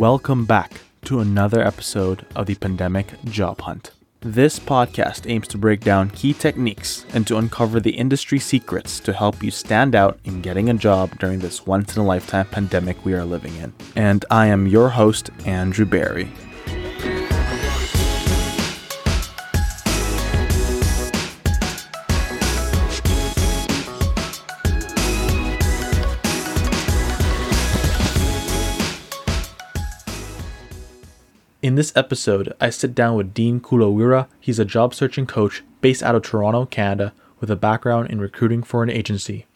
Welcome back to another episode of the Pandemic Job Hunt. This podcast aims to break down key techniques and to uncover the industry secrets to help you stand out in getting a job during this once in a lifetime pandemic we are living in. And I am your host, Andrew Barry. In this episode, I sit down with Dean Kulaweera. He's a job searching coach based out of Toronto, Canada, with a background in recruiting for an agency.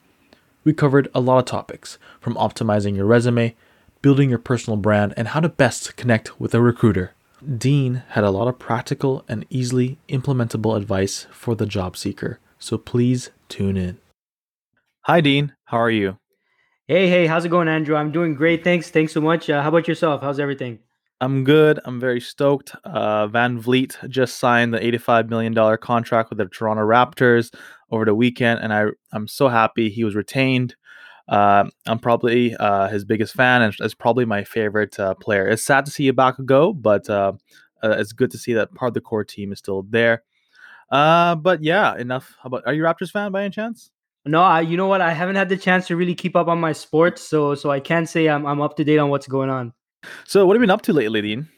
We covered a lot of topics, from optimizing your resume, building your personal brand, and how to best connect with a recruiter. Dean had a lot of practical and easily implementable advice for the job seeker, so please tune in. Hi, Dean. How are you? Hey, hey, how's it going, Andrew? I'm doing great. Thanks. Thanks so much. Uh, how about yourself? How's everything? I'm good. I'm very stoked. Uh, VanVleet just signed the $85 million contract with the Toronto Raptors over the weekend, and I, I'm so happy he was retained. Uh, I'm probably uh, his biggest fan, and it's probably my favorite uh, player. It's sad to see Ibaka go, but uh, uh, it's good to see that part of the core team is still there. But yeah, enough. About are you Raptors fan by any chance? No, I, you know what? I haven't had the chance to really keep up on my sports, so so I can't say I'm I'm up to date on what's going on. So, what have you been up to lately, Dean?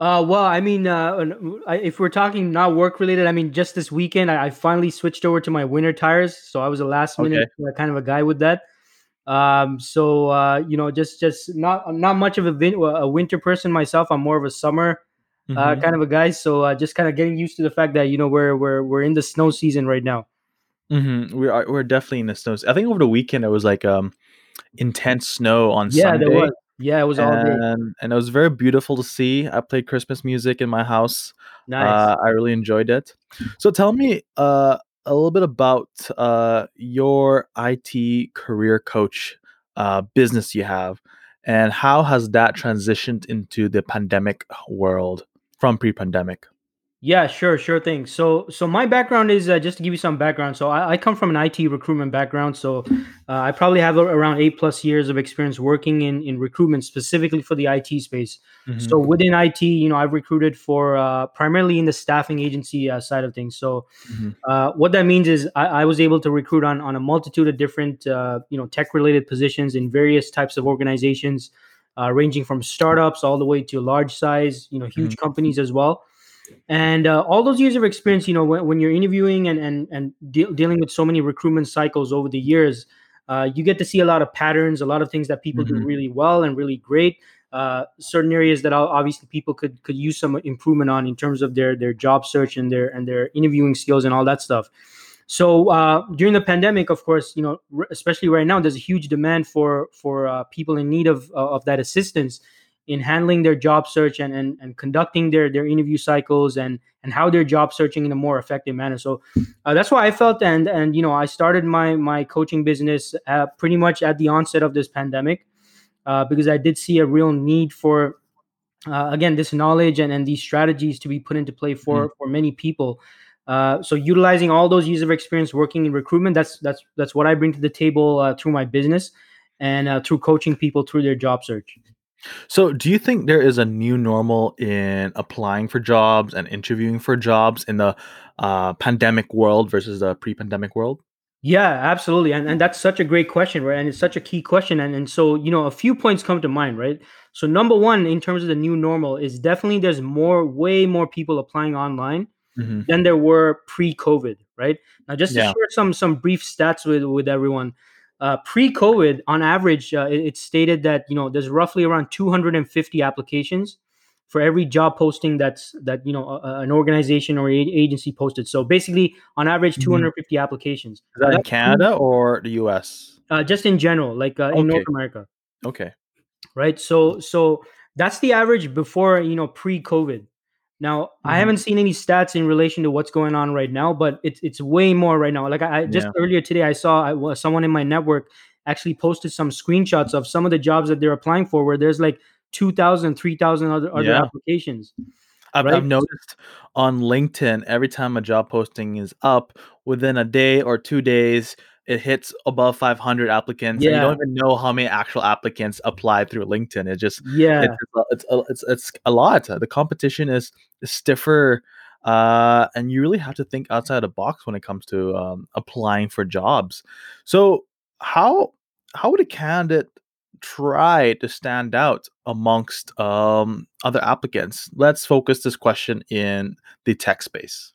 Uh, well, I mean, uh, if we're talking not work related, I mean, just this weekend, I, I, finally switched over to my winter tires. So I was a last minute okay. kind of a guy with that. Um, so uh, you know, just just not not much of a, vin- a winter person myself. I'm more of a summer uh, mm-hmm. kind of a guy. So uh, just kind of getting used to the fact that you know we're we're we're in the snow season right now. Mm-hmm. We are we're definitely in the snow. I think over the weekend it was like um intense snow on yeah, Sunday. Yeah, it was all and, and it was very beautiful to see. I played Christmas music in my house. Nice. Uh, I really enjoyed it. So tell me uh, a little bit about uh, your IT career coach uh, business you have, and how has that transitioned into the pandemic world from pre-pandemic? Yeah, sure, sure thing. So, so my background is uh, just to give you some background. So, I, I come from an IT recruitment background. So, uh, I probably have around eight plus years of experience working in in recruitment specifically for the IT space. Mm-hmm. So, within IT, you know, I've recruited for uh, primarily in the staffing agency uh, side of things. So, mm-hmm. Uh, what that means is I, I, was able to recruit on on a multitude of different, uh, you know, tech related positions in various types of organizations, ranging from startups all the way to large size, you know, huge mm-hmm. companies as well and uh, all those years of experience you know when, when you're interviewing and and, and de- dealing with so many recruitment cycles over the years uh, you get to see a lot of patterns a lot of things that people mm-hmm. do really well and really great. Uh, certain areas that obviously people could could use some improvement on in terms of their their job search and their and their interviewing skills and all that stuff. So uh, during the pandemic of course you know especially right now there's a huge demand for for uh, people in need of of that assistance in handling their job search and, and, and conducting their, their interview cycles and, and how they're job searching in a more effective manner. So uh, that's why I felt and and you know I started my my coaching business uh, pretty much at the onset of this pandemic uh, because I did see a real need for uh, again this knowledge and, and these strategies to be put into play for mm. for many people. Uh, so utilizing all those years of experience working in recruitment, that's that's that's what I bring to the table uh, through my business and through coaching people through their job search. So, do you think there is a new normal in applying for jobs and interviewing for jobs in the uh, pandemic world versus the pre-pandemic world? Yeah, absolutely. And and that's such a great question, right? And it's such a key question. And and so, you know, a few points come to mind, right? So number one, in terms of the new normal, is definitely there's more, way more people applying online mm-hmm. than there were pre-COVID, right? Now, just to yeah. share some some brief stats with with everyone. Uh, pre-COVID, on average, uh, it, it's stated that you know there's roughly around 250 applications for every job posting that's that you know uh, an organization or agency posted. So basically, on average, mm-hmm. 250 applications. Is that in Canada or the U.S.? Uh, just in general, like uh, in North America. Okay. Right. So so that's the average before you know pre-COVID. Now, mm-hmm. I haven't seen any stats in relation to what's going on right now, but it's it's way more right now. Like I, I just yeah. earlier today, I saw I, someone in my network actually posted some screenshots of some of the jobs that they're applying for, where there's like 2,000, 3,000 other, other yeah. applications. I've, right? I've, noticed on LinkedIn every time a job posting is up, within a day or two days, it hits above 500 applicants and you don't even know how many actual applicants applied through linkedin. It just Yeah. it's it's it's, it's it's a lot. The competition is stiffer uh and you really have to think outside the box when it comes to um, applying for jobs. So how how would a candidate try to stand out amongst um other applicants? Let's focus this question in the tech space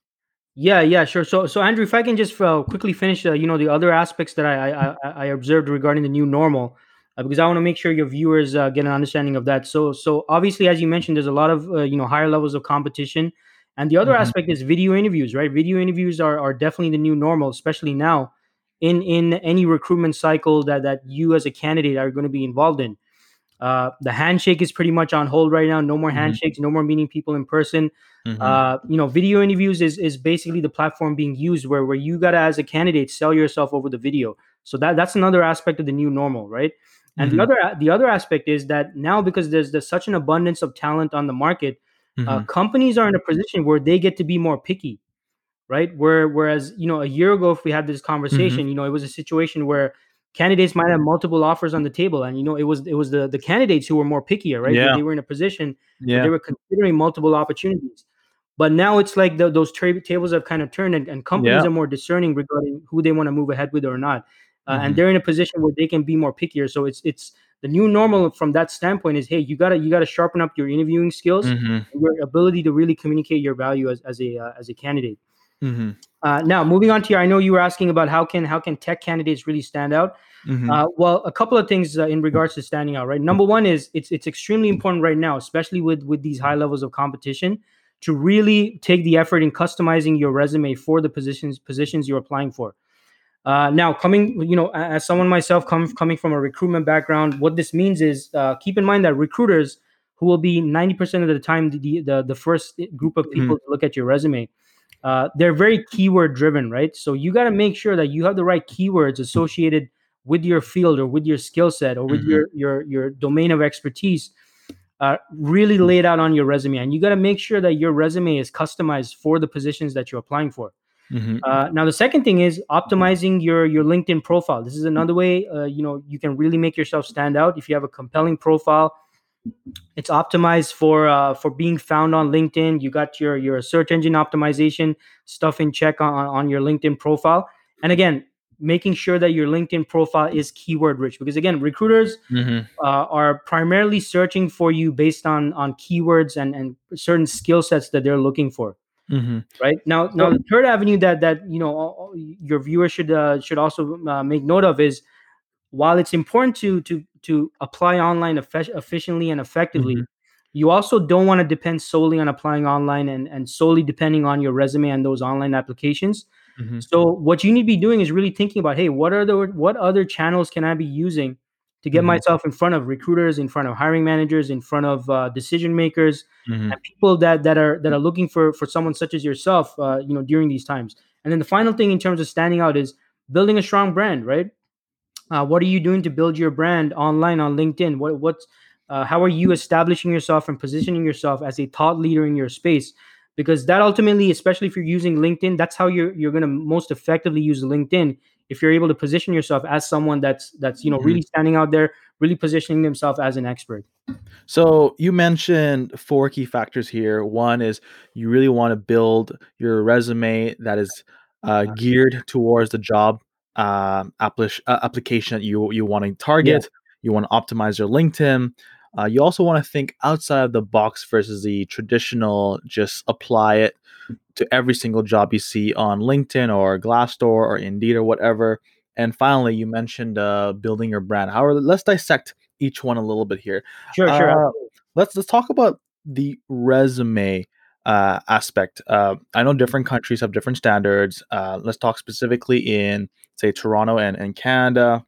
Yeah, yeah, sure. So, so Andrew, if I can just uh, quickly finish, uh, you know, the other aspects that I I, I observed regarding the new normal, uh, because I want to make sure your viewers uh, get an understanding of that. So, so obviously, as you mentioned, there's a lot of uh, you know higher levels of competition, and the other Mhm. aspect is video interviews, right? Video interviews are are definitely the new normal, especially now in in any recruitment cycle that that you as a candidate are going to be involved in. Uh, the handshake is pretty much on hold right now. No more Mhm. handshakes. No more meeting people in person Mhm. uh, you know video interviews is is basically the platform being used where where you gotta as a candidate sell yourself over the video so that that's another aspect of the new normal right and Mhm. the other the other aspect is that now because there's there's such an abundance of talent on the market uh, Mhm. companies are in a position where they get to be more picky right where whereas you know a year ago if we had this Mm-hmm. conversation you know it was a situation where candidates might have multiple offers on the table and you know it was it was the the candidates who were more pickier right Yeah. they were in a position where yeah they were considering multiple opportunities. But now it's like the, those tra- tables have kind of turned, and, and companies Yeah. are more discerning regarding who they want to move ahead with or not, uh, Mhm. and they're in a position where they can be more pickier. So it's it's the new normal from that standpoint is hey, you gotta you gotta sharpen up your interviewing skills, Mhm. and your ability to really communicate your value as, as a uh, as a candidate. Mhm. Uh, now moving on to your, I know you were asking about how can how can tech candidates really stand out. Mhm. Uh, well, a couple of things uh, in regards to standing out, right? Number one is it's it's extremely important right now, especially with with these high levels of competition, to really take the effort in customizing your resume for the positions positions you're applying for. Uh, now, coming, you know, as someone myself come, coming from a recruitment background, what this means is uh, keep in mind that recruiters who will be 90% of the time the, the, the first group of people to look at your resume, uh, they're very keyword driven, right? So you got to make sure that you have the right keywords associated with your field or with your skill set or with Mhm. your, your, your domain of expertise uh, really laid out on your resume. And you got to make sure that your resume is customized for the positions that you're applying for. Mhm. Uh, now, the second thing is optimizing your your LinkedIn profile. This is another way, uh, you know, you can really make yourself stand out if you have a compelling profile. It's optimized for uh, for being found on LinkedIn. You got your your search engine optimization stuff in check on, on your LinkedIn profile. And again, making sure that your LinkedIn profile is keyword rich because again, recruiters Mhm. uh, are primarily searching for you based on on keywords and and certain skill sets that they're looking for Mhm. right now now the third avenue that that you know all- your viewers should uh, should also uh, make note of is while it's important to to to apply online effe- efficiently and effectively Mhm. you also don't want to depend solely on applying online and and solely depending on your resume and those online applications Mhm. so what you need to be doing is really thinking about hey what are the what other channels can i be using to get Mhm. myself in front of recruiters in front of hiring managers in front of uh, decision makers Mhm. and people that that are that are looking for for someone such as yourself uh, you know during these times and then the final thing in terms of standing out is building a strong brand right uh, what are you doing to build your brand online on linkedin what what's uh, how are you establishing yourself and positioning yourself as a thought leader in your space because that ultimately especially if you're using linkedin that's how you're you're going to most effectively use linkedin if you're able to position yourself as someone that's that's you know Mhm. really standing out there really positioning themselves as an expert So you mentioned four key factors here. One is you really want to build your resume that is uh, geared towards the job um, uh, application that you you want to target. You want to optimize your LinkedIn. Uh, you also want to think outside of the box versus the traditional just apply it to every single job you see on LinkedIn or Glassdoor or Indeed or whatever. And finally, you mentioned uh, building your brand. However, let's dissect each one a little bit here. sure sure Uh, let's let's talk about the resume uh, aspect. Uh, I know different countries have different standards. Uh, let's talk specifically in say Toronto and, and Canada.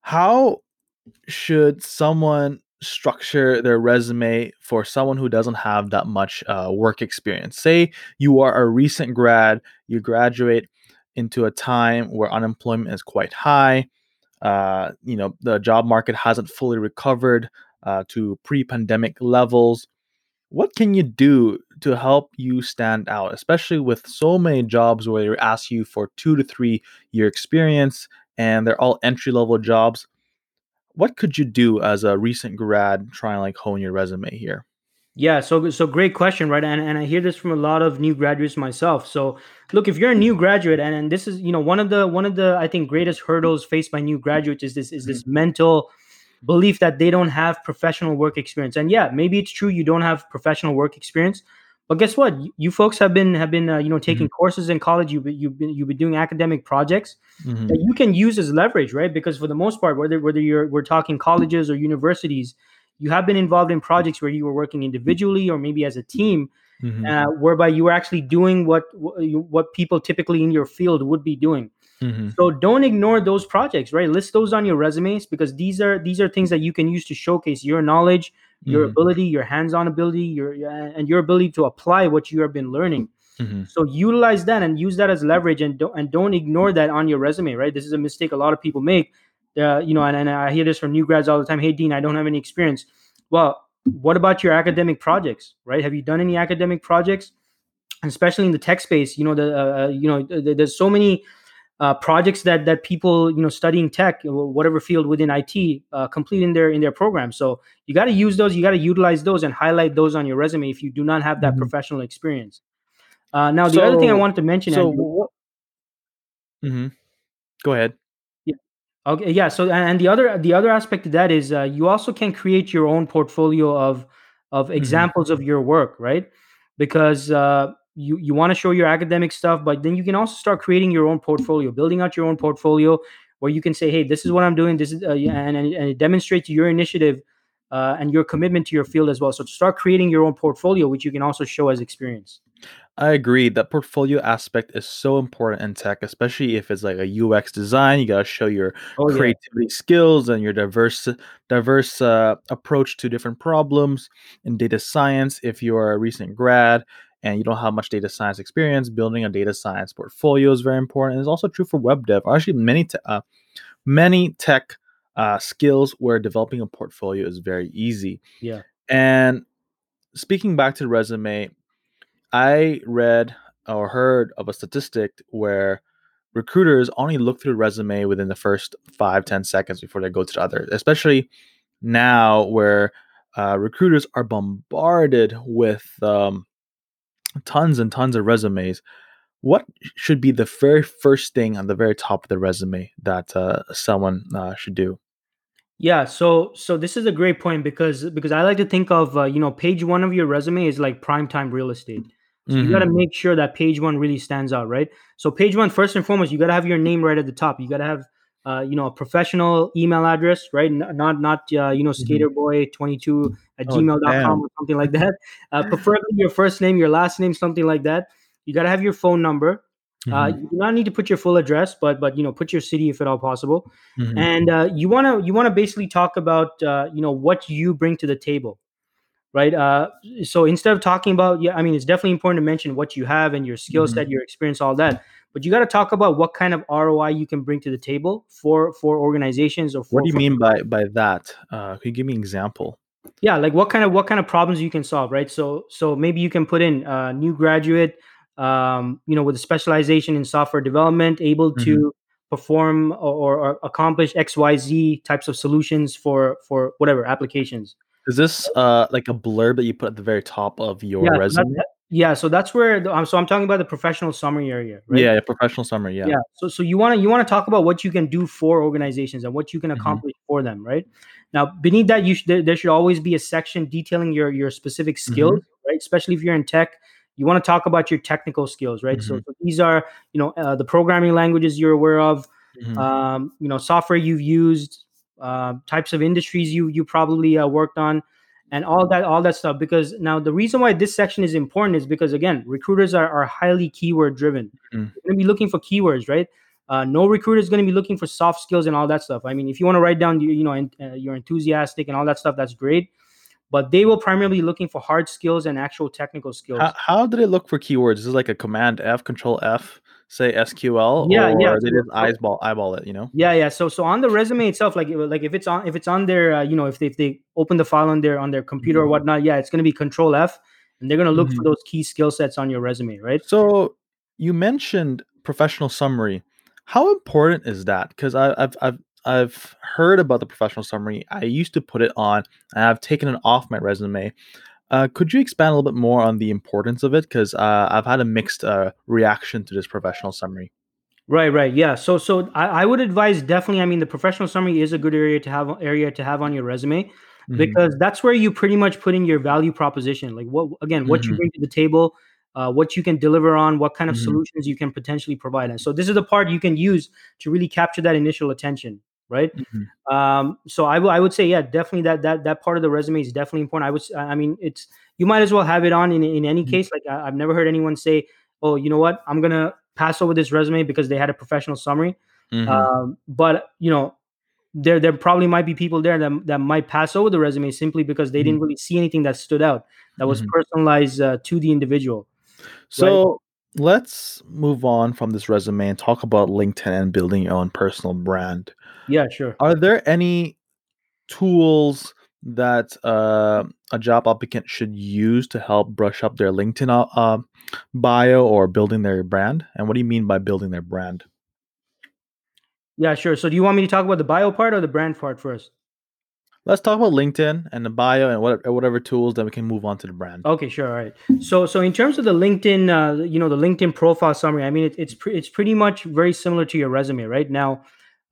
How should someone structure their resume for someone who doesn't have that much uh, work experience? Say you are a recent grad, you graduate into a time where unemployment is quite high. Uh, you know, the job market hasn't fully recovered uh, to pre pandemic levels. what can you do to help you stand out, especially with so many jobs where they ask you for two to three year experience and they're all entry level jobs? What could you do as a recent grad trying like hone your resume here? Yeah, so so great question, right? And and I hear this from a lot of new graduates myself. So look, if you're a new graduate, and, and this is you know one of the one of the I think greatest hurdles faced by new graduates is this is this mm-hmm. mental belief that they don't have professional work experience. And yeah, maybe it's true you don't have professional work experience, but guess what? You, you folks have been have been uh, you know taking mm-hmm. courses in college. You've been, you've been you've been doing academic projects mm-hmm. that you can use as leverage, right? Because for the most part, whether whether you're we're talking colleges or universities, you have been involved in projects where you were working individually or maybe as a team. Mm-hmm. Uh, whereby you were actually doing what what people typically in your field would be doing. Mm-hmm. So don't ignore those projects, right? List those on your resumes because these are these are things that you can use to showcase your knowledge, your mm-hmm. ability, your hands-on ability, your and your ability to apply what you have been learning. Mm-hmm. So utilize that and use that as leverage, and don't and don't ignore that on your resume, right? This is a mistake a lot of people make. Uh, you know, and, and I hear this from new grads all the time. Hey, Dean, I don't have any experience. Well, what about your academic projects, right? Have you done any academic projects? especially in the tech space, you know, the uh, uh you know, there's so many uh, projects that that people you know studying tech whatever field within IT uh, complete in their in their program. So you got to use those. You got to utilize those and highlight those on your resume if you do not have that mm-hmm. professional experience. Uh, now the so, other thing I wanted to mention. So, Andrew, mm-hmm. go ahead. Yeah. Okay. Yeah. So and the other the other aspect of that is uh, you also can create your own portfolio of of mm-hmm. examples mm-hmm. of your work, right? Because uh, you you want to show your academic stuff but then you can also start creating your own portfolio building out your own portfolio where you can say hey this is what i'm doing this is uh, and, and, and it demonstrates your initiative uh, and your commitment to your field as well so start creating your own portfolio which you can also show as experience I agree. That portfolio aspect is so important in tech, especially if it's like a UX design. You got to show your oh, creativity yeah. skills and your diverse, diverse uh, approach to different problems. In data science, if you are a recent grad, and you don't have much data science experience, building a data science portfolio is very important. And it's also true for web dev. Actually, many te- uh, many tech uh, skills where developing a portfolio is very easy. Yeah. And speaking back to the resume, I read or heard of a statistic where recruiters only look through the resume within the first five ten seconds before they go to the other, especially now where uh, recruiters are bombarded with um, tons and tons of resumes, what should be the very first thing on the very top of the resume that uh, someone uh, should do? Yeah, so so this is a great point because because I like to think of uh, you know page one of your resume is like prime time real estate. So mm-hmm. you got to make sure that page one really stands out, right? So page one, first and foremost, you got to have your name right at the top. You got to have uh, you know, a professional email address, right? Not not uh, you know, mm-hmm. skaterboy22 at oh, gmail.com damn. or something like that. Uh, preferably your first name, your last name, something like that. You got to have your phone number. Uh, mm-hmm. you do not need to put your full address, but but you know, put your city if at all possible. Mm-hmm. And uh, you wanna you wanna basically talk about uh, you know what you bring to the table, right? Uh, so instead of talking about yeah, I mean, it's definitely important to mention what you have and your skill set, mm-hmm. your experience, all that but you got to talk about what kind of ROI you can bring to the table for for organizations or for, what do you mean by by that? Uh, can you give me an example? Yeah, like what kind of what kind of problems you can solve, right? So so maybe you can put in a new graduate, um, you know, with a specialization in software development, able mm-hmm. to perform or, or accomplish X Y Z types of solutions for for whatever applications. Is this uh like a blurb that you put at the very top of your yeah, resume? That, yeah, so that's where the, um, so I'm talking about the professional summary area, right? Yeah, professional summary. Yeah. Yeah. So so you want to you want to talk about what you can do for organizations and what you can mm-hmm. accomplish mm-hmm. for them, right? Now, beneath that, you should there, there, should always be a section detailing your your specific skills, mm-hmm. right? Especially if you're in tech, you want to talk about your technical skills, right? Mm-hmm. So, so, these are you know uh, the programming languages you're aware of, mm-hmm. um, you know software you've used, uh, types of industries you you probably uh, worked on and all that all that stuff because now the reason why this section is important is because again recruiters are, are highly keyword driven. Mm. you're going to be looking for keywords right? Uh, no recruiter is going to be looking for soft skills and all that stuff. I mean if you want to write down you know uh, you're enthusiastic and all that stuff that's great. But they will primarily be looking for hard skills and actual technical skills. How, how do they look for keywords? Is this like a command f control f say SQL, Yeah, or yeah, they just eyeball eyeball it? You know. Yeah, yeah. So so on the resume itself, like like if it's on if it's on their uh, you know if they if they open the file on their on their computer or hmm whatnot, yeah, it's gonna be Control F, and they're gonna look for hmm those key skill sets on your resume, right? So you mentioned professional summary. How important is that? Because I've I've I've heard about the professional summary. I used to put it on, and I've taken it off my resume. Uh, could you expand a little bit more on the importance of it? Because uh, I've had a mixed uh, reaction to this professional summary. Right, right. Yeah. So so I, I would advise definitely, I mean, the professional summary is a good area to have area to have on your resume hmm because that's where you pretty much put in your value proposition. Like what again, what you hmm bring to the table, uh, what you can deliver on, what kind of hmm solutions you can potentially provide. And so this is the part you can use to really capture that initial attention, right? hmm Um, so I would say, yeah, definitely that that that part of the resume is definitely important. I was I mean, it's you might as well have it on in in any case. Like I, I've never heard anyone say, "Oh, you know what? I'm gonna pass over this resume because they had a professional summary." hmm Um, but you know, there there probably might be people there that that might pass over the resume simply because they hmm didn't really see anything that stood out that was hmm personalized uh, to the individual, right? So let's move on from this resume and talk about LinkedIn and building your own personal brand. Yeah, sure. Are there any tools that uh, a job applicant should use to help brush up their LinkedIn uh, uh, bio or building their brand? And what do you mean by building their brand? Yeah, sure. So do you want me to talk about the bio part or the brand part first? Let's talk about LinkedIn and the bio and whatever, whatever tools, then we can move on to the brand. Okay, sure. All right. So, so in terms of the LinkedIn, uh, you know, the LinkedIn profile summary, I mean, it, it's pre- it's pretty much very similar to your resume, right? Now,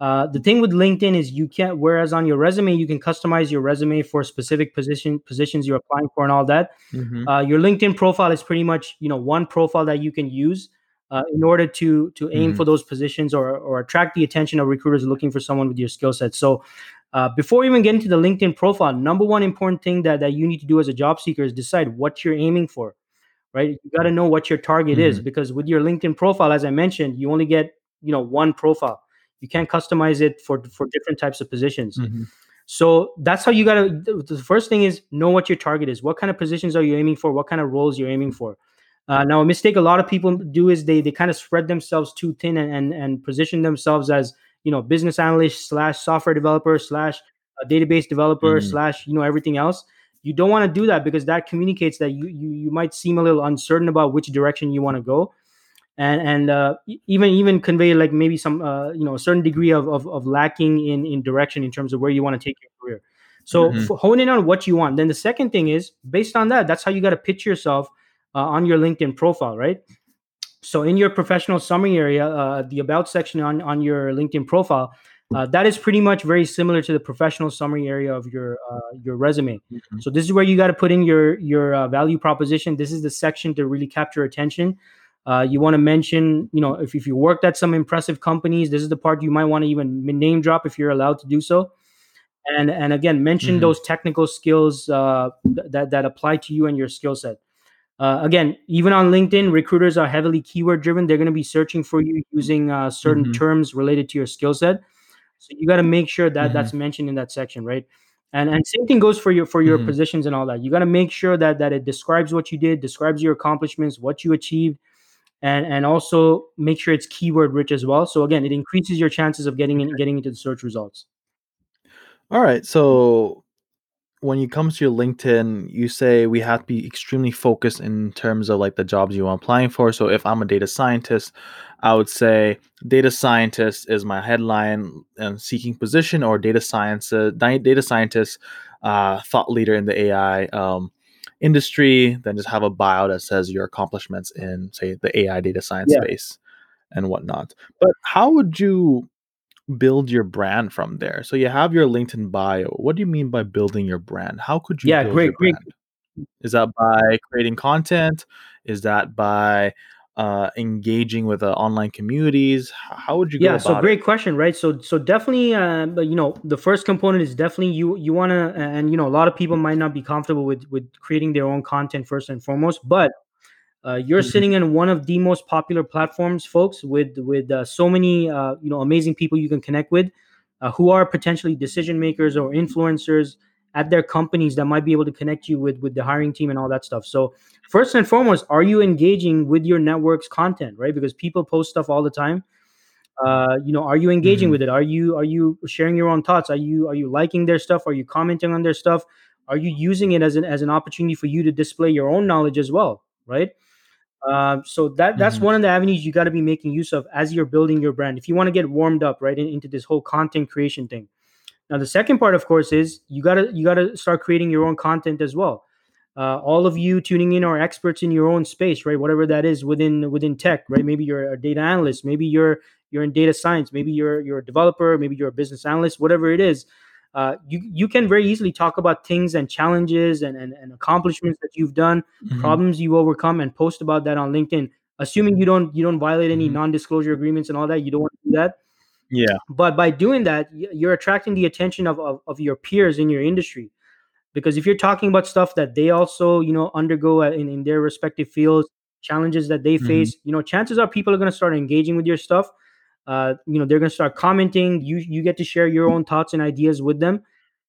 uh, the thing with LinkedIn is you can't. Whereas on your resume, you can customize your resume for specific position positions you're applying for and all that. Mm-hmm. Uh, your LinkedIn profile is pretty much you know one profile that you can use uh, in order to to aim Mm-hmm. for those positions or or attract the attention of recruiters looking for someone with your skill set. So. Uh, before even get into the LinkedIn profile, number one important thing that, that you need to do as a job seeker is decide what you're aiming for right? You got to know what your target is Mm-hmm. because with your LinkedIn profile, as I mentioned, you only get you know one profile. You can't customize it for for different types of positions. Mm-hmm. So that's how you got to. The first thing is know what your target is. What kind of positions are you aiming for? What kind of roles you're aiming for? Uh, now, a mistake a lot of people do is they they kind of spread themselves too thin and and, and position themselves as you know business analyst slash software developer slash uh, database developer Mm-hmm. slash you know everything else you don't want to do that because that communicates that you you, you might seem a little uncertain about which direction you want to go and and uh, even even convey like maybe some uh, you know a certain degree of, of of lacking in in direction in terms of where you want to take your career. So Mm-hmm. hone in on what you want. Then the second thing is based on that that's how you got to pitch yourself uh, on your linkedin profile right? So in your professional summary area uh, the about section on on your linkedin profile uh, that is pretty much very similar to the professional summary area of your uh, your resume. Mm-hmm. so this is where you got to put in your your uh, value proposition. This is the section to really capture attention uh, you want to mention you know if, if you worked at some impressive companies this is the part you might want to even name drop if you're allowed to do so and and again mention Mhm. those technical skills uh, that that apply to you and your skill set uh, again, even on LinkedIn, recruiters are heavily keyword driven. They're going to be searching for you using uh, certain Mhm. terms related to your skill set. So you got to make sure that Mhm. that's mentioned in that section, right? And and same thing goes for your for your Mhm. positions and all that. You got to make sure that that it describes what you did, describes your accomplishments, what you achieved, and and also make sure it's keyword rich as well. So again, it increases your chances of getting in, getting into the search results. All right. So when it comes to your LinkedIn, you say we have to be extremely focused in terms of like the jobs you are applying for. So if I'm a data scientist, I would say data scientist is my headline and seeking position, or data science, uh, data scientist, uh, thought leader in the AI um, industry. Then just have a bio that says your accomplishments in say the AI data science Yeah. space and whatnot. But how would you build your brand from there? So you have your LinkedIn bio. What do you mean by building your brand? How could you Yeah, great, great. Is that by creating content? Is that by uh, engaging with uh, online communities? How would you go Yeah, so about it? great question, right? So so definitely, uh, but you know, the first component is definitely you you want to, and you know, a lot of people might not be comfortable with with creating their own content first and foremost, but uh, you're Mhm, sitting in one of the most popular platforms, folks, with with uh, so many uh, you know amazing people you can connect with, uh, who are potentially decision makers or influencers, at their companies that might be able to connect you with with the hiring team and all that stuff. So first and foremost, are you engaging with your network's content, right? Because people post stuff all the time. Uh, you know, are you engaging Mhm. with it? Are you are you sharing your own thoughts? Are you are you liking their stuff? Are you commenting on their stuff? Are you using it as an as an opportunity for you to display your own knowledge as well, right? Um, so that that's Mhm. one of the avenues you got to be making use of as you're building your brand. If you want to get warmed up right in- into this whole content creation thing. Now the second part, of course, is you gotta you gotta start creating your own content as well. Uh, all of you tuning in are experts in your own space, right? Whatever that is within within tech, right? Maybe you're a data analyst, maybe you're you're in data science, maybe you're you're a developer, maybe you're a business analyst, whatever it is. Uh, you you can very easily talk about things and challenges and, and, and accomplishments that you've done Mhm. problems you've overcome and post about that on linkedin assuming you don't you don't violate any Mhm. non-disclosure agreements and all that you don't want to do that Yeah. but by doing that you're attracting the attention of, of, of your peers in your industry. Because if you're talking about stuff that they also you know undergo in, in their respective fields challenges that they Mhm. face you know chances are people are going to start engaging with your stuff. Uh, you know they're going to start commenting. You you get to share your own thoughts and ideas with them.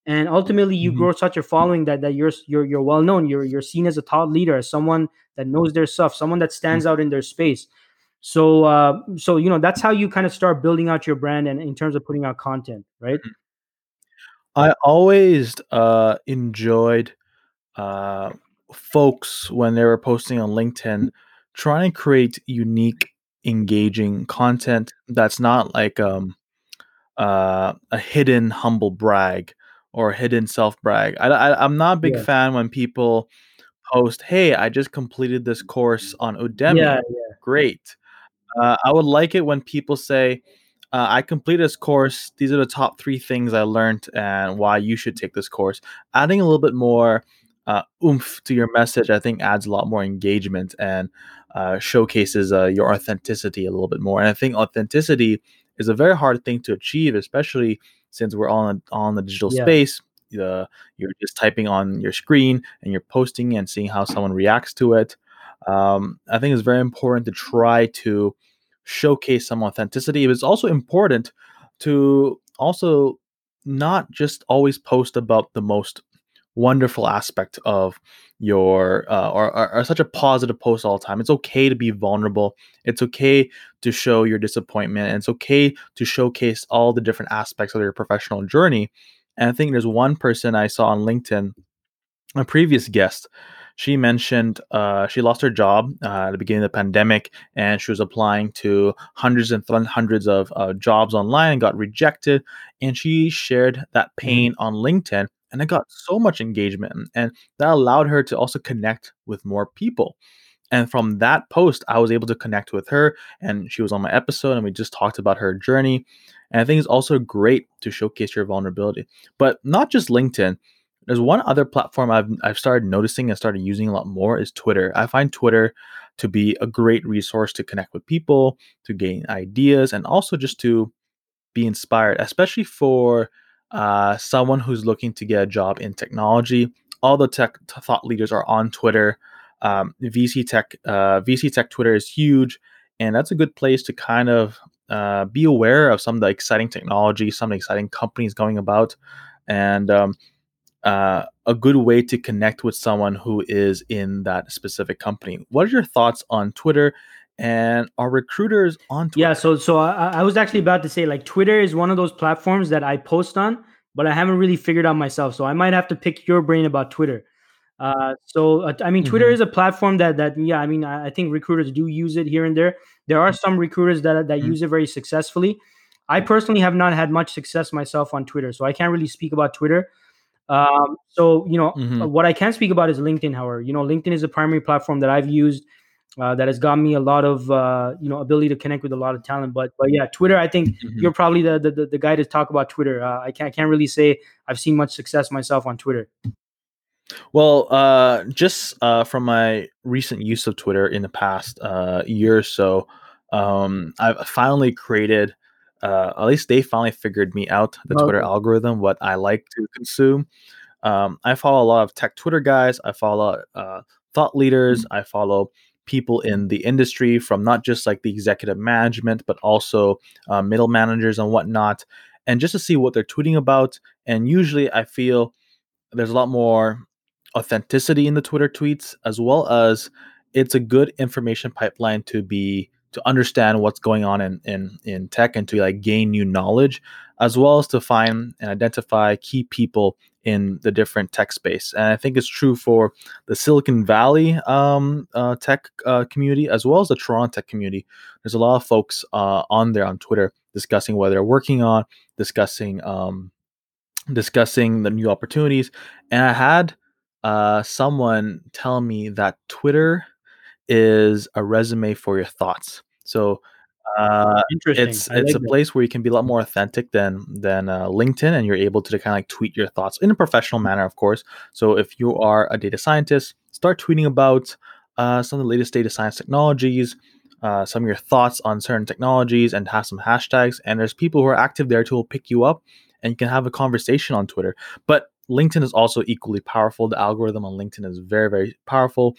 And ultimately you Mhm. grow such a following that that you're you're you're well known. You're you're seen as a thought leader as someone that knows their stuff someone that stands out in their space so uh so you know that's how you kind of start building out your brand and in terms of putting out content right I always uh, enjoyed uh, folks when they were posting on LinkedIn trying to create unique, engaging content that's not like um, uh, a hidden humble brag or a hidden self brag. I, I, I'm not a big Yeah. fan when people post, "Hey, I just completed this course on Udemy. yeah Great." Uh, I would like it when people say, uh, I completed this course. These are the top three things I learned and why you should take this course. Adding a little bit more uh, oomph to your message, I think, adds a lot more engagement and uh, showcases uh, your authenticity a little bit more. And I think authenticity is a very hard thing to achieve, especially since we're all on, in the digital Yeah. space. You're just typing on your screen and you're posting and seeing how someone reacts to it. Um, I think it's very important to try to showcase some authenticity. But it's also important to also not just always post about the most wonderful aspect of your uh, or, or, or such a positive post all the time. It's okay to be vulnerable. It's okay to show your disappointment. And it's okay to showcase all the different aspects of your professional journey. And I think there's one person I saw on LinkedIn, a previous guest. She mentioned uh, she lost her job uh, at the beginning of the pandemic, and she was applying to hundreds and th- hundreds of uh, jobs online and got rejected. And she shared that pain on LinkedIn, and it got so much engagement, and that allowed her to also connect with more people. And from that post, I was able to connect with her, and she was on my episode, and we just talked about her journey. And I think it's also great to showcase your vulnerability, but not just LinkedIn. There's one other platform I've I've started noticing and started using a lot more is Twitter. I find Twitter to be a great resource to connect with people, to gain ideas, and also just to be inspired, especially for uh, someone who's looking to get a job in technology. All the tech t- thought leaders are on Twitter. Um, VC Tech, uh, VC Tech Twitter is huge, and that's a good place to kind of uh, be aware of some of the exciting technology, some of the exciting companies going about, and um, uh, a good way to connect with someone who is in that specific company. What are your thoughts on Twitter? And are recruiters on Twitter? yeah so so I, I was actually about to say like twitter is one of those platforms that i post on but i haven't really figured out myself so i might have to pick your brain about twitter uh, so uh, i mean twitter Mhm. is a platform that that yeah i mean I, I think recruiters do use it here and there there are some recruiters that that Mhm. use it very successfully i personally have not had much success myself on twitter so i can't really speak about twitter um, so you know Mhm. what i can speak about is linkedin however you know linkedin is a primary platform that i've used uh, that has got me a lot of uh, you know ability to connect with a lot of talent. But but yeah, Twitter. I think Mhm. you're probably the, the the- the guy to talk about Twitter. Uh, I can't can't really say I've seen much success myself on Twitter. Well, uh, just uh, from my recent use of Twitter in the past uh, year or so, um, I've finally created, uh, at least they finally figured me out the Twitter algorithm, what I like to consume. Um, I follow a lot of tech Twitter guys. I follow uh, thought leaders. I follow people in the industry from not just like the executive management, but also uh, middle managers and whatnot, and just to see what they're tweeting about. And usually, I feel there's a lot more authenticity in the Twitter tweets, as well as it's a good information pipeline to be to understand what's going on in in in tech and to like gain new knowledge, as well as to find and identify key people in the different tech space. And I think it's true for the Silicon Valley um, uh, tech uh, community as well as the Toronto tech community. There's a lot of folks uh, on there on Twitter discussing what they're working on, discussing um, discussing the new opportunities. And I had uh, someone tell me that Twitter is a resume for your thoughts. So uh, it's I it's like a that. place where you can be a lot more authentic than than uh, LinkedIn, and you're able to kind of like tweet your thoughts in a professional manner, of course. So if you are a data scientist, start tweeting about uh, some of the latest data science technologies, uh, some of your thoughts on certain technologies, and have some hashtags. And there's people who are active there to will pick you up, and you can have a conversation on Twitter. But LinkedIn is also equally powerful. The algorithm on LinkedIn is very very powerful.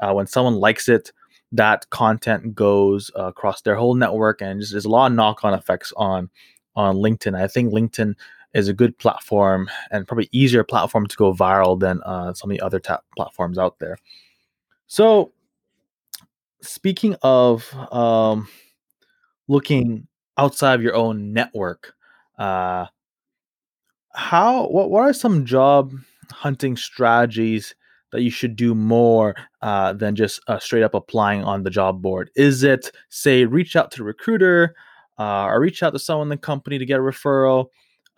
Uh, when someone likes it, that content goes uh, across their whole network, and just, there's a lot of knock-on effects on on LinkedIn. I think LinkedIn is a good platform and probably easier platform to go viral than uh, some of the other ta- platforms out there. So, speaking of um, looking outside of your own network, uh, how what what are some job hunting strategies that you should do more uh, than just uh, straight up applying on the job board? Is it say reach out to the recruiter uh, or reach out to someone in the company to get a referral?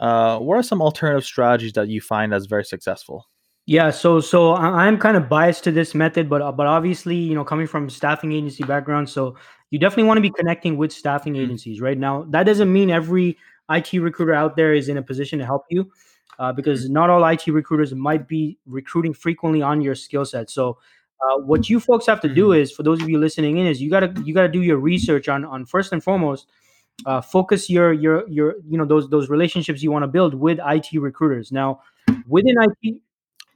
Uh, what are some alternative strategies that you find as very successful? Yeah, so so I- I'm kind of biased to this method, but uh, but obviously, you know, coming from staffing agency background, so you definitely want to be connecting with staffing Mm, agencies, right? Now, that doesn't mean every IT recruiter out there is in a position to help you, uh, because not all IT recruiters might be recruiting frequently on your skill set. So, uh, what you folks have to do mhm, is, for those of you listening in, is you gotta you gotta do your research on on first and foremost, uh, focus your your your you know those those relationships you want to build with IT recruiters. Now, within IT,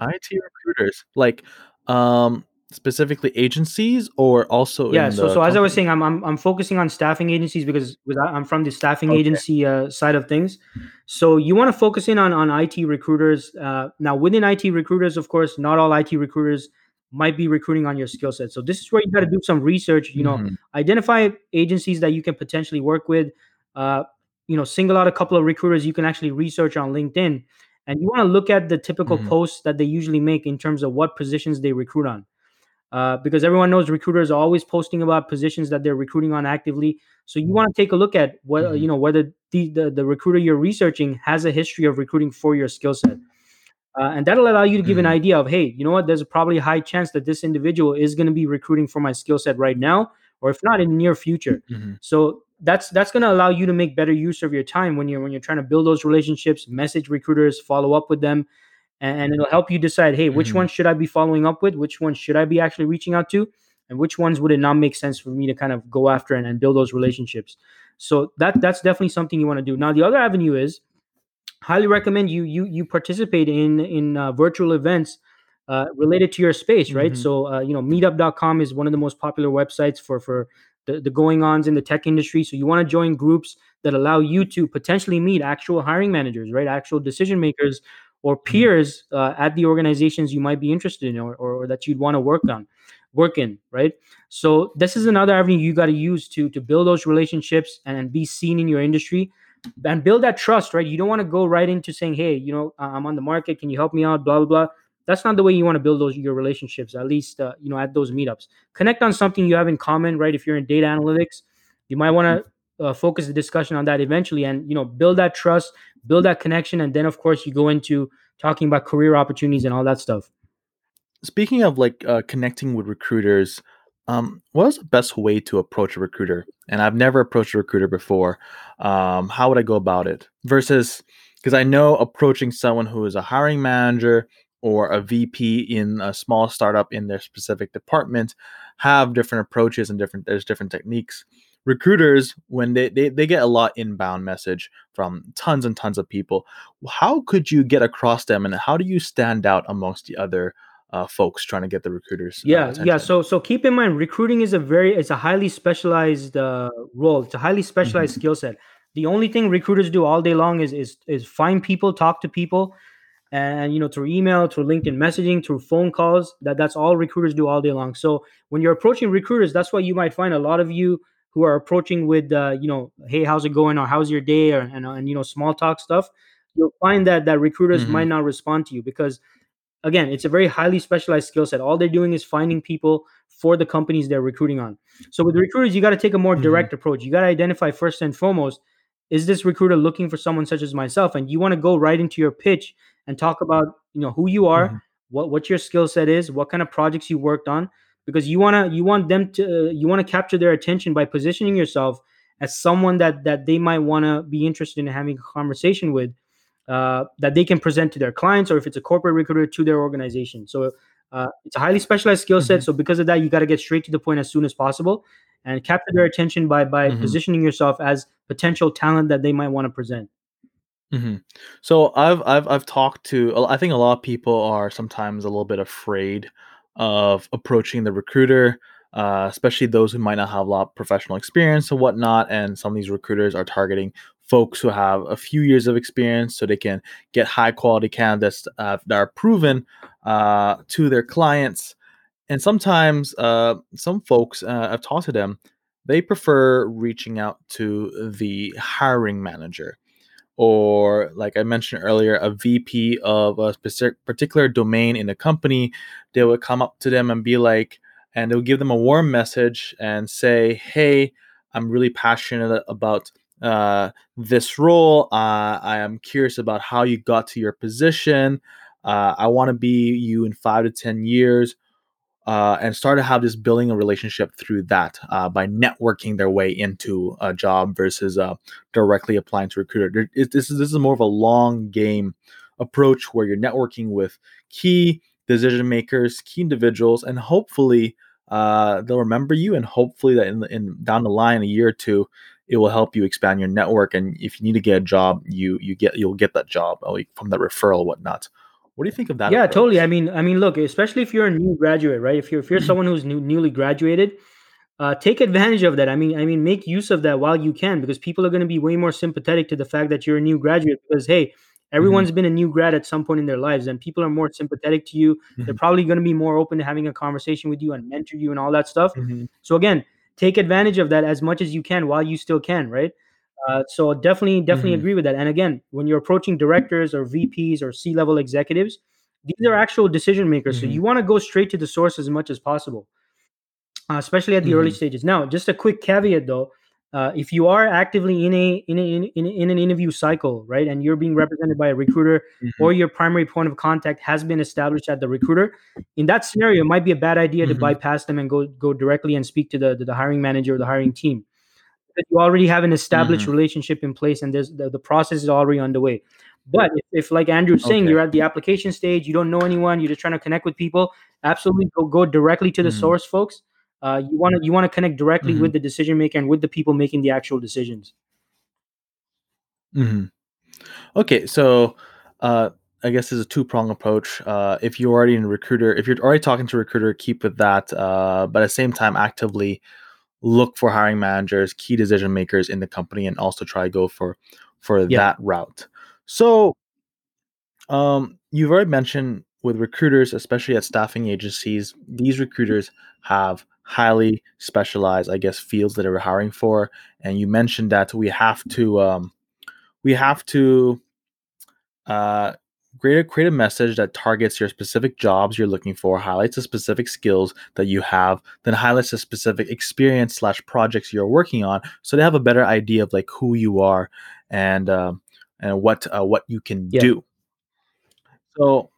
IT recruiters, like um, specifically agencies or also Yeah, so so as I was saying, I'm I'm I'm focusing on staffing agencies because I'm from the staffing Okay. agency uh, side of things. So you want to focus in on on IT recruiters. Uh, now within IT recruiters, of course, not all IT recruiters might be recruiting on your skill set. So this is where you got to do some research. You know, hmm identify agencies that you can potentially work with. Uh, you know, single out a couple of recruiters you can actually research on LinkedIn, and you want to look at the typical hmm posts that they usually make in terms of what positions they recruit on uh, because everyone knows recruiters are always posting about positions that they're recruiting on actively. So you want to take a look at what uh, hmm you know whether the, the the recruiter you're researching has a history of recruiting for your skill set, uh, and that'll allow you to give an hmm idea of hey, you know what? There's probably a high chance that this individual is going to be recruiting for my skill set right now, or if not in the near future. hmm So that's that's going to allow you to make better use of your time when you're when you're trying to build those relationships, message recruiters, follow up with them, and, it'll help you decide hey which hmm ones should i be following up with? Which ones should i be actually reaching out to? And which ones would it not make sense for me to kind of go after and, and build those relationships? So that that's definitely something you want to do. Now the other avenue is highly recommend you you you participate in in uh, virtual events uh, related to your space right? Hmm so uh, you know meetup.com is one of the most popular websites for for the, the going ons in the tech industry. So you want to join groups that allow you to potentially meet actual hiring managers right? Actual decision makers or hmm peers uh, at the organizations you might be interested in or, or, or that you'd want to work on work in right so this is another avenue you got to use to to build those relationships and, and be seen in your industry and build that trust, right? You don't want to go right into saying, "Hey, you know, I- I'm on the market. Can you help me out?" Blah blah blah. That's not the way you want to build those your relationships. At least, uh, you know, at those meetups, connect on something you have in common, right? If you're in data analytics, you might want to uh, focus the discussion on that eventually, and you know, build that trust, build that connection, and then of course you go into talking about career opportunities and all that stuff. Speaking of like uh, connecting with recruiters, um, what is the best way to approach a recruiter? And I've never approached a recruiter before. Um, how would I go about it? Versus, because I know approaching someone who is a hiring manager or a VP in a small startup in their specific department have different approaches and different there's different techniques. Recruiters, when they, they they get a lot inbound message from tons and tons of people, how could you get across them and how do you stand out amongst the other uh, folks trying to get the recruiters' uh, Yeah, yeah. So so keep in mind, recruiting is a very it's a highly specialized uh, role. It's a highly hmm specialized skill set. The only thing recruiters do all day long is is is find people, talk to people, and you know through email through linkedin messaging through phone calls that that's all recruiters do all day long so when you're approaching recruiters that's why you might find a lot of you who are approaching with uh, you know hey how's it going? Or how's your day? or and, and you know small talk stuff you'll find that that recruiters Mhm. might not respond to you because again it's a very highly specialized skill set. All they're doing is finding people for the companies they're recruiting on. So with recruiters you got to take a more Mhm. direct approach. You got to identify first and foremost is this recruiter looking for someone such as myself? And you want to go right into your pitch and talk about you know who you are Mhm. what what your skill set is what kind of projects you worked on because you want to you want them to uh, you want to capture their attention by positioning yourself as someone that that they might want to be interested in having a conversation with uh, that they can present to their clients or if it's a corporate recruiter to their organization so uh, it's a highly specialized skill set Mhm. so because of that you got to get straight to the point as soon as possible and capture their attention by by Mhm. positioning yourself as potential talent that they might want to present hmm So I've I've I've talked to I think a lot of people are sometimes a little bit afraid of approaching the recruiter, uh, especially those who might not have a lot of professional experience and whatnot. And some of these recruiters are targeting folks who have a few years of experience, so they can get high quality candidates uh, that are proven uh, to their clients. And sometimes uh, some folks, uh, I've talked to them, they prefer reaching out to the hiring manager or like I mentioned earlier, a VP of a specific particular domain in a company, they would come up to them and be like, and they'll give them a warm message and say, "Hey, I'm really passionate about uh, this role. Uh, I am curious about how you got to your position. Uh, I want to be you in five to ten years uh, and start to have this building a relationship through that uh, by networking their way into a job versus uh, directly applying to recruiter. There- This is this is more of a long game approach where you're networking with key decision makers, key individuals, and hopefully uh, they'll remember you. And hopefully that in, in down the line, a year or two, it will help you expand your network. And if you need to get a job, you you get you'll get that job from that referral, whatnot. What do you think of that? yeah totally. I mean i mean look especially if you're a new graduate right? If you're if you're someone who's new, newly graduated uh, take advantage of that. I mean i mean make use of that while you can because people are going to be way more sympathetic to the fact that you're a new graduate because hey Mhm, everyone's been a new grad at some point in their lives and people are more sympathetic to you. They're mhm, probably going to be more open to having a conversation with you and mentor you and all that stuff. Mhm, so again take advantage of that as much as you can while you still can right uh, so definitely definitely mhm, agree with that. And again when you're approaching directors or vps or c level executives these are actual decision makers. So mhm, you want to go straight to the source as much as possible uh, especially at the early mhm, stages. Now, just a quick caveat though, uh, if you are actively in a in, a, in in an interview cycle, right, and you're being represented by a recruiter, mhm, or your primary point of contact has been established at the recruiter, in that scenario, it might be a bad idea to mhm, bypass them and go go directly and speak to the the, the hiring manager or the hiring team you already have an established mhm. relationship in place and there's the, the process is already underway. But if, if, like Andrew's saying, Okay. you're at the application stage, you don't know anyone, you're just trying to connect with people, absolutely go go directly to the Mhm, source, folks. Uh, you want to you want to connect directly mhm, with the decision maker and with the people making the actual decisions. mhm. Okay, so uh, I guess there's a two prong approach. Uh, if you're already in a recruiter, if you're already talking to a recruiter, keep with that. Uh, but at the same time, actively look for hiring managers, key decision makers in the company, and also try to go for for Yeah, that route. So um, you've already mentioned with recruiters, especially at staffing agencies, these recruiters have highly specialized, I guess, fields that they're hiring for. And you mentioned that we have to um, we have to uh, create a create a message that targets your specific jobs you're looking for, highlights the specific skills that you have, then highlights the specific experience slash projects you're working on, so they have a better idea of like who you are and um, and what uh, what you can yeah. do. So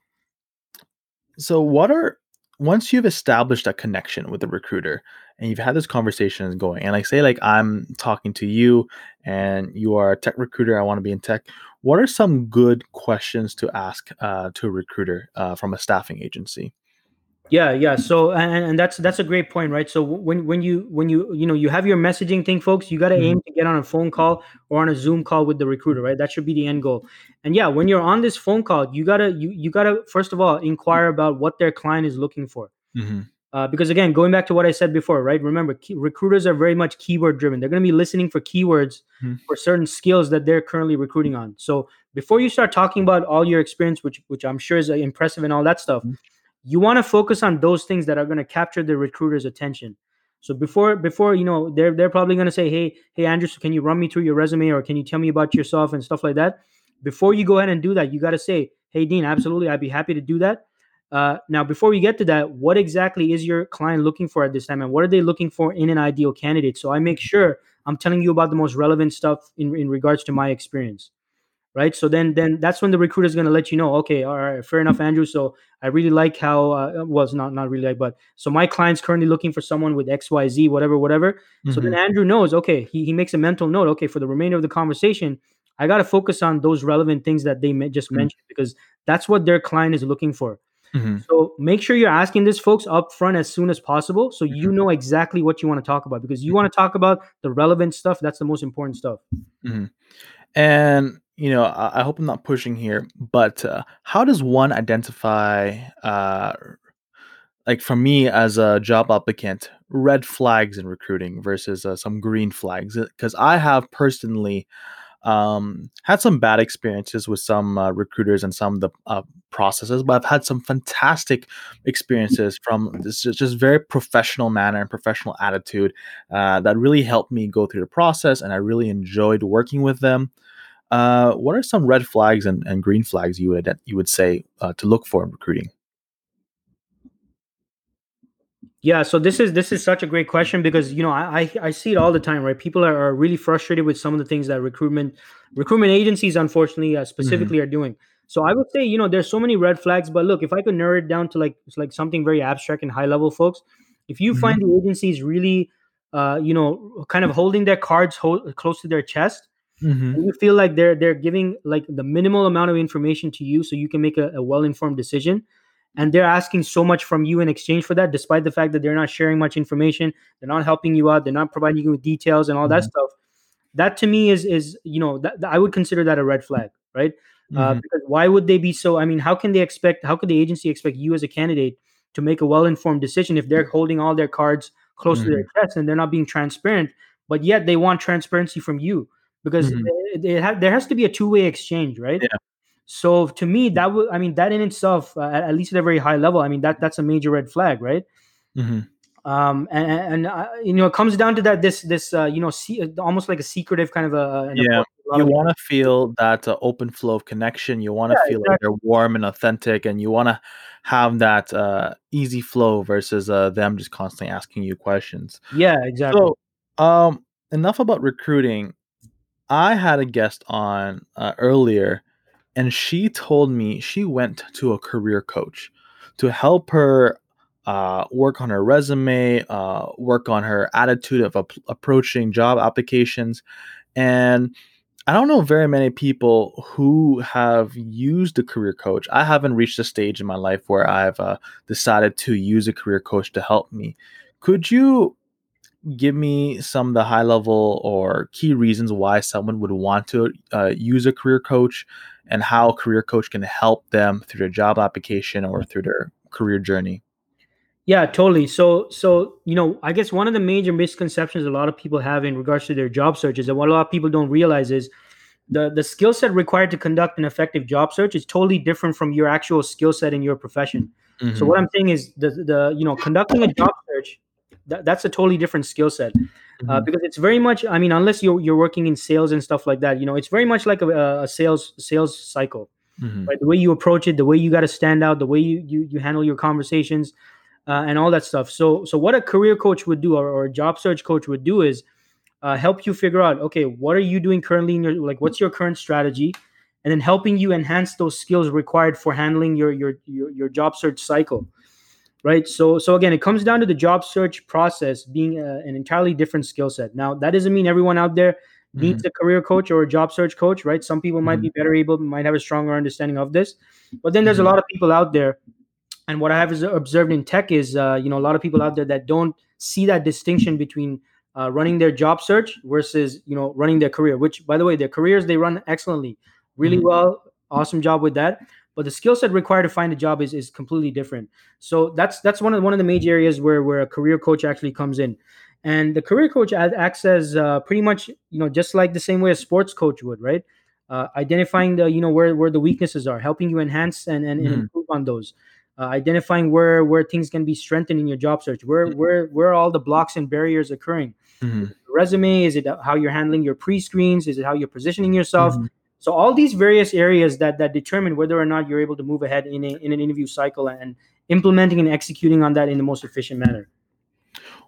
so what are once you've established a connection with the recruiter and you've had this conversation going and like say like i'm talking to you and you are a tech recruiter i want to be in tech what are some good questions to ask uh, to a recruiter uh, from a staffing agency Yeah, yeah. So and, and that's that's a great point, right? So when when you when you you know you have your messaging thing, folks, you got to Mhm, aim to get on a phone call or on a Zoom call with the recruiter, right? That should be the end goal. And yeah, when you're on this phone call, you gotta you you gotta first of all inquire about what their client is looking for. mhm, Uh, because again, going back to what I said before, right? Remember, key, recruiters are very much keyword driven. They're going to be listening for keywords Mhm. for certain skills that they're currently recruiting on. So before you start talking about all your experience, which which I'm sure is uh, impressive and all that stuff, Mhm. You want to focus on those things that are going to capture the recruiter's attention. So before before you know, they're they're probably going to say, "Hey, hey, Andrew, can you run me through your resume or can you tell me about yourself and stuff like that?" Before you go ahead and do that, you got to say, "Hey, Dean, absolutely, I'd be happy to do that." Uh, now, before we get to that, what exactly is your client looking for at this time, and what are they looking for in an ideal candidate? So I make sure I'm telling you about the most relevant stuff in, in regards to my experience, right? So then, then that's when the recruiter is going to let you know, okay, all right, fair enough, Andrew. So I really like how, uh, well, not not really like, but so my client's currently looking for someone with X, Y, Z, whatever, whatever. So then Mhm. Andrew knows, okay, he, he makes a mental note, okay, for the remainder of the conversation, I got to focus on those relevant things that they just Mhm. mentioned because that's what their client is looking for. Mhm. So make sure you're asking this folks up front as soon as possible so you Mhm. know exactly what you want to talk about because you want to talk about the relevant stuff. That's the most important stuff. And you know, I, I hope I'm not pushing here, but uh, how does one identify, uh, like for me as a job applicant, red flags in recruiting versus uh, some green flags? Because I have personally um, had some bad experiences with some uh, recruiters and some of the uh, processes, but I've had some fantastic experiences from this just, just very professional manner and professional attitude uh, that really helped me go through the process, and I really enjoyed working with them. Uh, what are some red flags and, and green flags you would you would say uh, to look for in recruiting? Yeah, so this is this is such a great question because you know I I, see it all the time, right? People are, are really frustrated with some of the things that recruitment recruitment agencies, unfortunately, uh, specifically are doing. So I would say you know there's so many red flags, but look, if I could narrow it down to like it's like something very abstract and high level, folks, if you Mhm. find the agencies really, uh, you know, kind of holding their cards hold, close to their chest, Mhm. you feel like they're they're giving like the minimal amount of information to you so you can make a, a well-informed decision and they're asking so much from you in exchange for that despite the fact that they're not sharing much information they're not helping you out they're not providing you with details and all that Mhm. stuff that to me is is you know that, that- i would consider that a red flag right uh, Mhm. because why would they be so i mean how can they expect how could the agency expect you as a candidate to make a well-informed decision if they're holding all their cards close to their Mhm. chest and they're not being transparent but yet they want transparency from you because Mhm. it, it ha- there has to be a two-way exchange right Yeah. so to me that would i mean that in itself uh, at, least at a very high level i mean that that's a major red flag right Mhm. um and and, uh, you know it comes down to that this this uh, you know see, almost like a secretive kind of a Yeah. approach to a lot You want to feel that uh, open flow of connection. You want to Yeah, feel like they're warm and authentic, and you want to have that uh, easy flow versus uh, them just constantly asking you questions. yeah exactly So, um, enough about recruiting. I had a guest on uh, earlier, and she told me she went to a career coach to help her uh, work on her resume, uh, work on her attitude of ap- approaching job applications. And I don't know very many people who have used a career coach. I haven't reached a stage in my life where I've uh, decided to use a career coach to help me. Could you give me some of the high level or key reasons why someone would want to uh, use a career coach and how a career coach can help them through their job application or through their career journey? Yeah, totally. So, so you know, I guess one of the major misconceptions a lot of people have in regards to their job search is that what a lot of people don't realize is the the skill set required to conduct an effective job search is totally different from your actual skill set in your profession. So, Mhm. what I'm saying is the the you know conducting a job search that, that's a totally different skill set uh, Mhm. because it's very much. I mean, unless you're you're working in sales and stuff like that, you know, it's very much like a, a sales sales cycle Mhm. right? The way you approach it, the way you got to stand out, the way you you, you handle your conversations, uh, and all that stuff. So so what a career coach would do, or, or a job search coach would do, is uh, help you figure out, okay, what are you doing currently in your like, what's your current strategy, and then helping you enhance those skills required for handling your your your, your job search cycle. Right. So so again, it comes down to the job search process being a, an entirely different skill set. Now that doesn't mean everyone out there needs Mhm. a career coach or a job search coach, right? Some people might Mhm. be better able, might have a stronger understanding of this, but then there's a Mhm. lot of people out there, and what I have is observed in tech is, uh, you know, a lot of people out there that don't see that distinction between uh, running their job search versus, you know, running their career. Which, by the way, their careers they run excellently, really Mhm. well, awesome job with that. But the skill set required to find a job is, is completely different. So that's that's one of one of the major areas where where a career coach actually comes in, and the career coach acts as uh, pretty much you know just like the same way a sports coach would, right? Uh, identifying the you know where where the weaknesses are, helping you enhance and and, and improve on those. Uh, identifying where where things can be strengthened in your job search, where mm-hmm. where where are all the blocks and barriers occurring. Mm-hmm. Resume is it how you're handling your pre-screens? Is it how you're positioning yourself? Mm-hmm. So all these various areas that that determine whether or not you're able to move ahead in a, in an interview cycle and implementing and executing on that in the most efficient manner.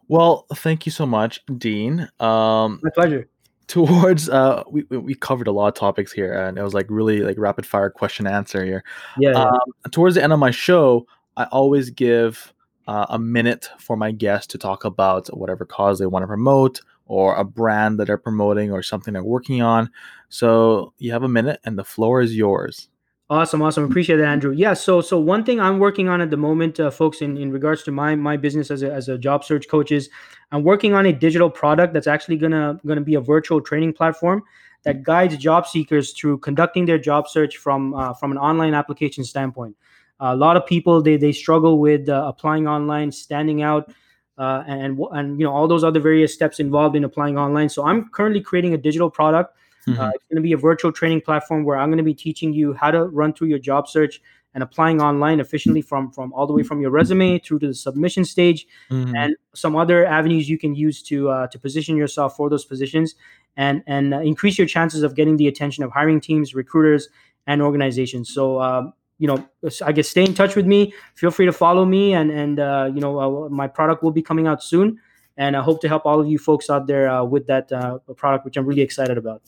Well, thank you so much, Dean. Um, My pleasure. Towards uh, we we covered a lot of topics here, and it was like really like rapid fire question answer here. Yeah. Um, towards the end of my show, I always give uh, a minute for my guests to talk about whatever cause they want to promote or a brand that they're promoting or something they're working on. So you have a minute and the floor is yours. Awesome, awesome. Appreciate that, Andrew. Yeah. So, so one thing I'm working on at the moment, uh, folks, in, in regards to my my business as a, as a job search coach is, I'm working on a digital product that's actually gonna gonna be a virtual training platform that guides job seekers through conducting their job search from uh, from an online application standpoint. Uh, a lot of people they they struggle with uh, applying online, standing out, uh, and and you know all those other various steps involved in applying online. So I'm currently creating a digital product. Mm-hmm. Uh, it's going to be a virtual training platform where I'm going to be teaching you how to run through your job search and applying online efficiently from from all the way from your resume through to the submission stage mm-hmm. and some other avenues you can use to uh, to position yourself for those positions and and uh, increase your chances of getting the attention of hiring teams recruiters and organizations so um, you know, I guess stay in touch with me. Feel free to follow me, and and uh, you know, uh, my product will be coming out soon, and I hope to help all of you folks out there uh, with that uh, product, which I'm really excited about.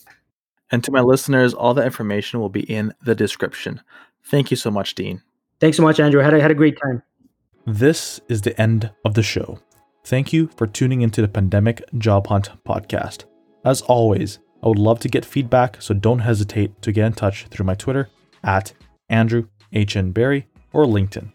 And to my listeners, all the information will be in the description. Thank you so much, Dean. Thanks so much, Andrew. I had a, had a great time. This is the end of the show. Thank you for tuning into the Pandemic Job Hunt podcast. As always, I would love to get feedback, so don't hesitate to get in touch through my Twitter at Andrew HN Barry, or LinkedIn.